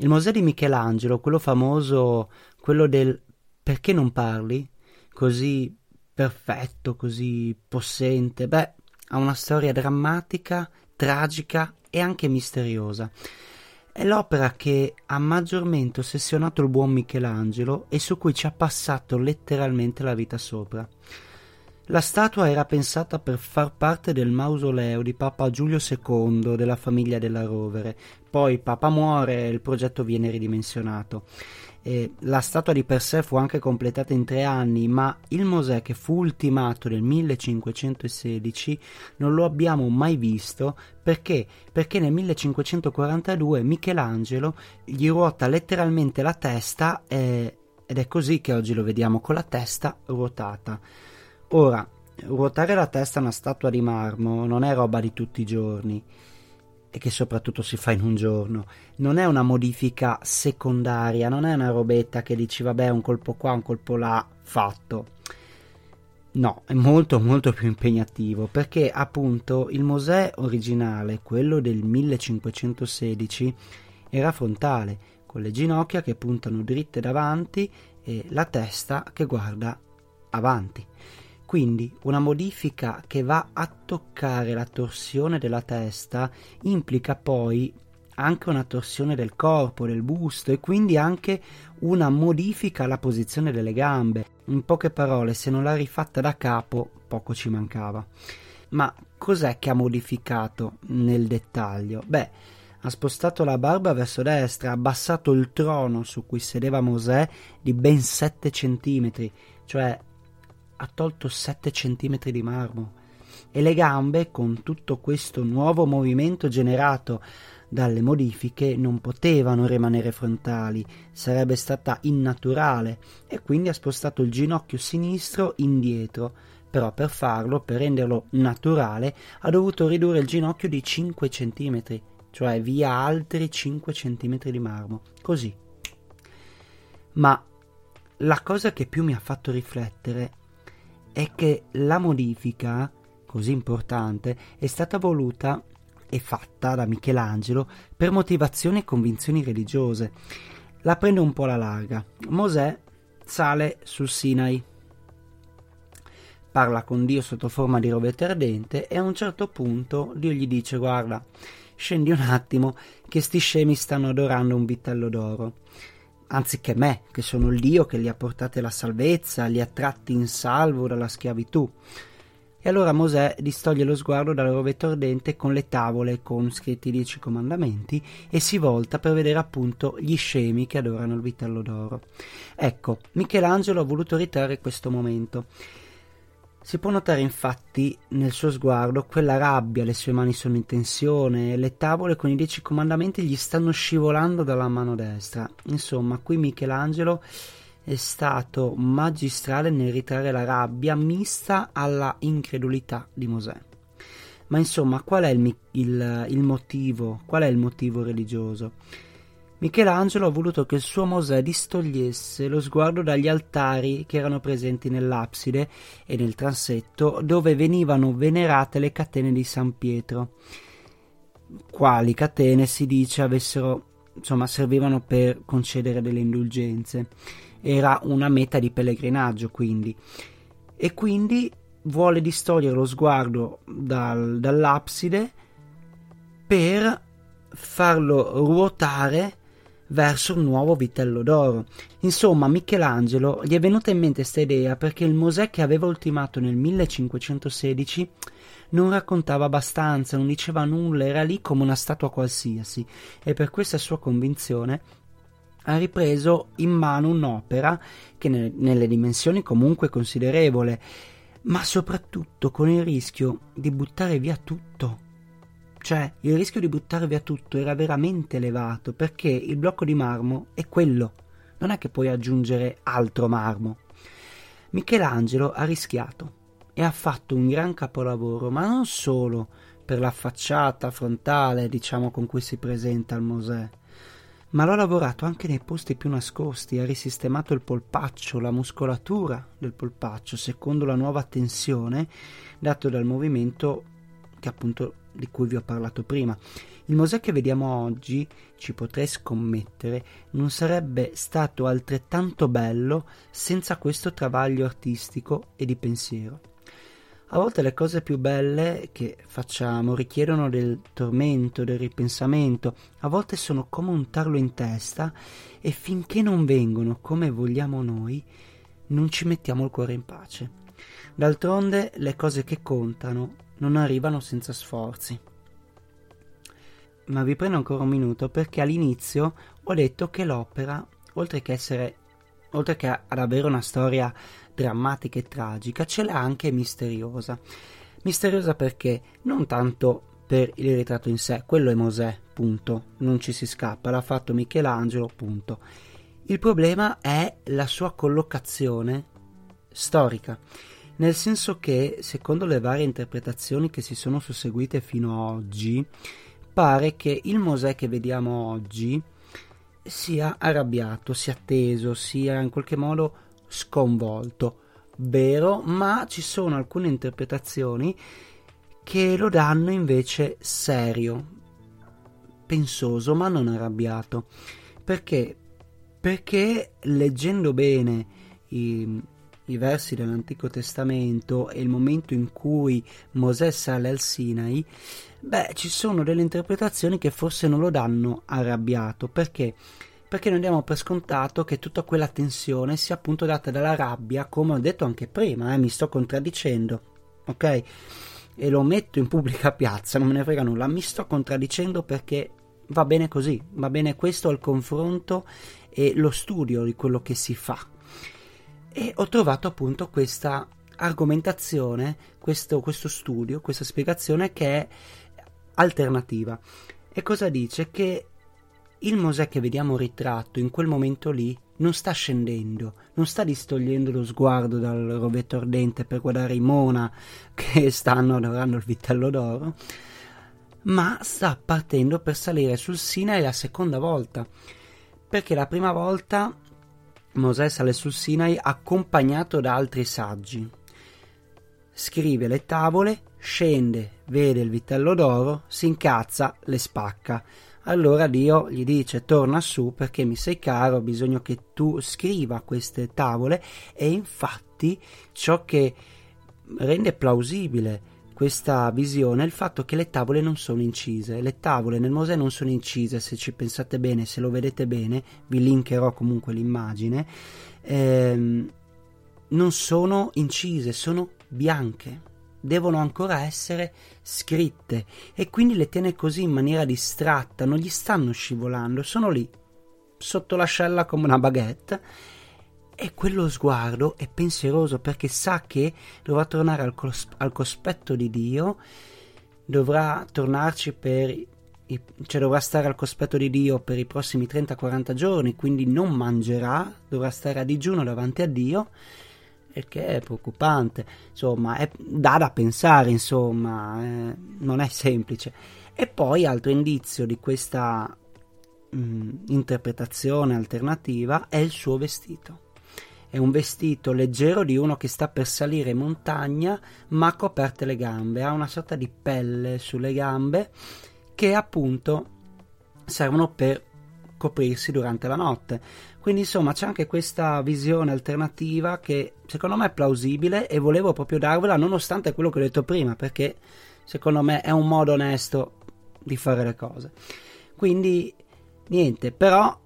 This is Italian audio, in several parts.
Il Mosè di Michelangelo, quello famoso, quello del perché non parli? Così perfetto, così possente. Beh, ha una storia drammatica, tragica e anche misteriosa. È l'opera che ha maggiormente ossessionato il buon Michelangelo e su cui ci ha passato letteralmente la vita sopra. La statua era pensata per far parte del mausoleo di Papa Giulio II della famiglia della Rovere. Poi Papa muore e il progetto viene ridimensionato. E la statua di per sé fu anche completata in tre anni, ma il Mosè che fu ultimato nel 1516 non lo abbiamo mai visto perché? Perché nel 1542 Michelangelo gli ruota letteralmente la testa e, ed è così che oggi lo vediamo con la testa ruotata. Ora, ruotare la testa a una statua di marmo non è roba di tutti i giorni e che soprattutto si fa in un giorno. Non è una modifica secondaria, non è una robetta che dici vabbè un colpo qua, un colpo là, fatto. No, è molto molto più impegnativo perché appunto il Mosè originale, quello del 1516, era frontale, con le ginocchia che puntano dritte davanti e la testa che guarda avanti. Quindi una modifica che va a toccare la torsione della testa implica poi anche una torsione del corpo, del busto e quindi anche una modifica alla posizione delle gambe. In poche parole, se non l'ha rifatta da capo, poco ci mancava. Ma cos'è che ha modificato nel dettaglio? Beh, ha spostato la barba verso destra, ha abbassato il trono su cui sedeva Mosè di ben 7 centimetri, cioè ha tolto 7 cm di marmo e le gambe, con tutto questo nuovo movimento generato dalle modifiche, non potevano rimanere frontali, sarebbe stata innaturale e quindi ha spostato il ginocchio sinistro indietro. Però per farlo, per renderlo naturale, ha dovuto ridurre il ginocchio di 5 cm, cioè via altri 5 cm di marmo. Così. Ma la cosa che più mi ha fatto riflettere è che la modifica così importante è stata voluta e fatta da Michelangelo per motivazioni e convinzioni religiose. La prendo un po' alla larga. Mosè sale sul Sinai, parla con Dio sotto forma di rovetto ardente e a un certo punto Dio gli dice guarda, scendi un attimo che sti scemi stanno adorando un vitello d'oro anziché me, che sono il Dio che li ha portati alla salvezza, li ha tratti in salvo dalla schiavitù. E allora Mosè distoglie lo sguardo dal rovetto ardente con le tavole con scritti i dieci comandamenti e si volta per vedere appunto gli scemi che adorano il vitello d'oro. Ecco, Michelangelo ha voluto ritrarre questo momento si può notare infatti nel suo sguardo quella rabbia, le sue mani sono in tensione, le tavole con i dieci comandamenti gli stanno scivolando dalla mano destra. Insomma, qui Michelangelo è stato magistrale nel ritrarre la rabbia mista alla incredulità di Mosè. Ma insomma, qual è il, il, il motivo? Qual è il motivo religioso? Michelangelo ha voluto che il suo Mosè distogliesse lo sguardo dagli altari che erano presenti nell'abside e nel transetto dove venivano venerate le catene di San Pietro. Quali catene si dice avessero, insomma, servivano per concedere delle indulgenze. Era una meta di pellegrinaggio, quindi. E quindi vuole distogliere lo sguardo dal, dall'abside per farlo ruotare verso un nuovo vitello d'oro. Insomma, Michelangelo gli è venuta in mente questa idea perché il Mosè che aveva ultimato nel 1516 non raccontava abbastanza, non diceva nulla, era lì come una statua qualsiasi e per questa sua convinzione ha ripreso in mano un'opera che ne, nelle dimensioni comunque considerevole, ma soprattutto con il rischio di buttare via tutto Cioè, il rischio di buttare via tutto era veramente elevato perché il blocco di marmo è quello. Non è che puoi aggiungere altro marmo. Michelangelo ha rischiato e ha fatto un gran capolavoro, ma non solo per la facciata frontale, diciamo, con cui si presenta al Mosè, ma l'ho lavorato anche nei posti più nascosti, ha risistemato il polpaccio, la muscolatura del polpaccio, secondo la nuova tensione dato dal movimento che appunto di cui vi ho parlato prima. Il Mosè che vediamo oggi, ci potrei scommettere, non sarebbe stato altrettanto bello senza questo travaglio artistico e di pensiero. A volte le cose più belle che facciamo richiedono del tormento, del ripensamento, a volte sono come un tarlo in testa e finché non vengono come vogliamo noi, non ci mettiamo il cuore in pace. D'altronde le cose che contano non arrivano senza sforzi. Ma vi prendo ancora un minuto perché all'inizio ho detto che l'opera, oltre che essere oltre che ad avere una storia drammatica e tragica, ce l'ha anche misteriosa. Misteriosa perché non tanto per il ritratto in sé, quello è Mosè, punto, non ci si scappa, l'ha fatto Michelangelo, punto. Il problema è la sua collocazione storica nel senso che, secondo le varie interpretazioni che si sono susseguite fino ad oggi, pare che il Mosè che vediamo oggi sia arrabbiato, sia teso, sia in qualche modo sconvolto. Vero, ma ci sono alcune interpretazioni che lo danno invece serio, pensoso, ma non arrabbiato. Perché? Perché leggendo bene i, i versi dell'Antico Testamento e il momento in cui Mosè sale al Sinai, beh, ci sono delle interpretazioni che forse non lo danno arrabbiato. Perché? Perché noi diamo per scontato che tutta quella tensione sia appunto data dalla rabbia, come ho detto anche prima, eh, mi sto contraddicendo, ok? E lo metto in pubblica piazza, non me ne frega nulla, mi sto contraddicendo perché va bene così, va bene questo al confronto e lo studio di quello che si fa e ho trovato appunto questa argomentazione, questo, questo studio, questa spiegazione che è alternativa. E cosa dice? Che il Mosè che vediamo ritratto in quel momento lì non sta scendendo, non sta distogliendo lo sguardo dal rovetto ardente per guardare i Mona che stanno adorando il vitello d'oro, ma sta partendo per salire sul Sinai la seconda volta. Perché la prima volta Mosè sale sul Sinai accompagnato da altri saggi. Scrive le tavole, scende, vede il vitello d'oro, si incazza, le spacca. Allora Dio gli dice torna su perché mi sei caro, ho bisogno che tu scriva queste tavole e infatti ciò che rende plausibile questa visione è il fatto che le tavole non sono incise. Le tavole nel Mosè non sono incise, se ci pensate bene, se lo vedete bene, vi linkerò comunque l'immagine, ehm, non sono incise, sono bianche. Devono ancora essere scritte e quindi le tiene così in maniera distratta, non gli stanno scivolando, sono lì, sotto l'ascella come una baguette e quello sguardo è pensieroso perché sa che dovrà tornare al, cos- al cospetto di Dio, dovrà tornarci per i, cioè dovrà stare al cospetto di Dio per i prossimi 30-40 giorni, quindi non mangerà, dovrà stare a digiuno davanti a Dio, il che è preoccupante, insomma, è, dà da pensare, insomma, eh, non è semplice. E poi altro indizio di questa mh, mm, interpretazione alternativa è il suo vestito è un vestito leggero di uno che sta per salire in montagna ma coperte le gambe, ha una sorta di pelle sulle gambe che appunto servono per coprirsi durante la notte. Quindi insomma c'è anche questa visione alternativa che secondo me è plausibile e volevo proprio darvela nonostante quello che ho detto prima perché secondo me è un modo onesto di fare le cose. Quindi niente, però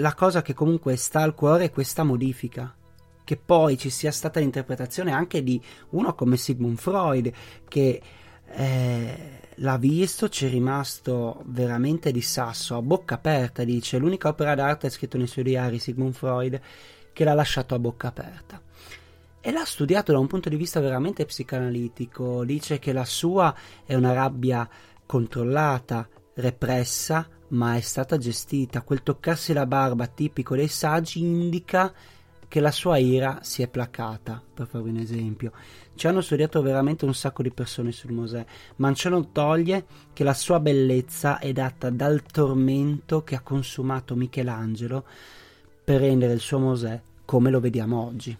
la cosa che comunque sta al cuore è questa modifica. Che poi ci sia stata l'interpretazione anche di uno come Sigmund Freud, che eh, l'ha visto, ci è rimasto veramente di sasso, a bocca aperta, dice. L'unica opera d'arte è scritto nei suoi diari, Sigmund Freud, che l'ha lasciato a bocca aperta. E l'ha studiato da un punto di vista veramente psicanalitico. Dice che la sua è una rabbia controllata, repressa, ma è stata gestita. Quel toccarsi la barba tipico dei saggi indica che la sua ira si è placata, per farvi un esempio. Ci hanno studiato veramente un sacco di persone sul Mosè, ma ciò non toglie che la sua bellezza è data dal tormento che ha consumato Michelangelo per rendere il suo Mosè come lo vediamo oggi.